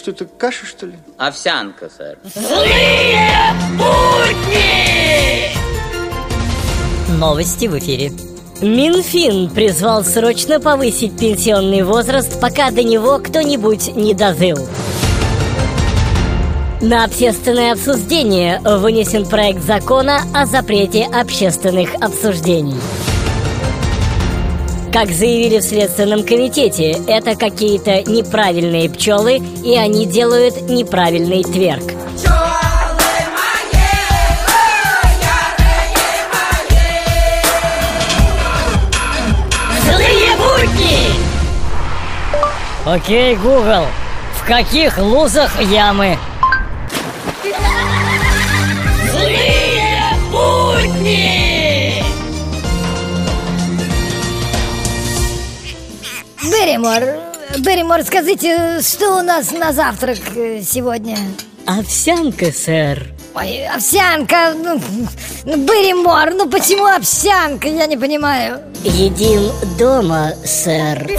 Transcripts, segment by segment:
Что это, каша, что ли? Овсянка, сэр. Злые будни! Новости в эфире. Минфин призвал срочно повысить пенсионный возраст, пока до него кто-нибудь не дозыл. На общественное обсуждение вынесен проект закона о запрете общественных обсуждений. Как заявили в Следственном комитете, это какие-то неправильные пчелы, и они делают неправильный тверк. Окей, Google, в каких лузах ямы? Берримор, Берримор, скажите, что у нас на завтрак э, сегодня? Овсянка, сэр. Ой, овсянка, ну, ну, Берримор, ну почему овсянка, я не понимаю. Едим дома, сэр.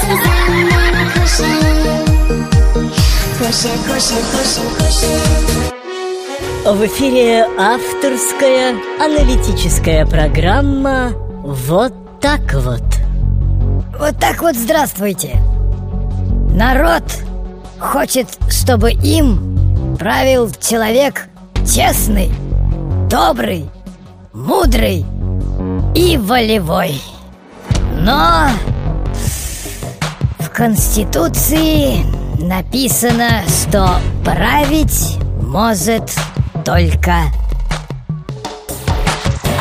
В эфире авторская аналитическая программа «Вот так вот». Вот так вот здравствуйте. Народ хочет, чтобы им правил человек честный, добрый, мудрый и волевой. Но в Конституции написано, что править может только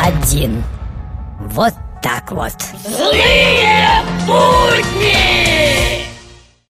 один. Вот так вот. Злые путни!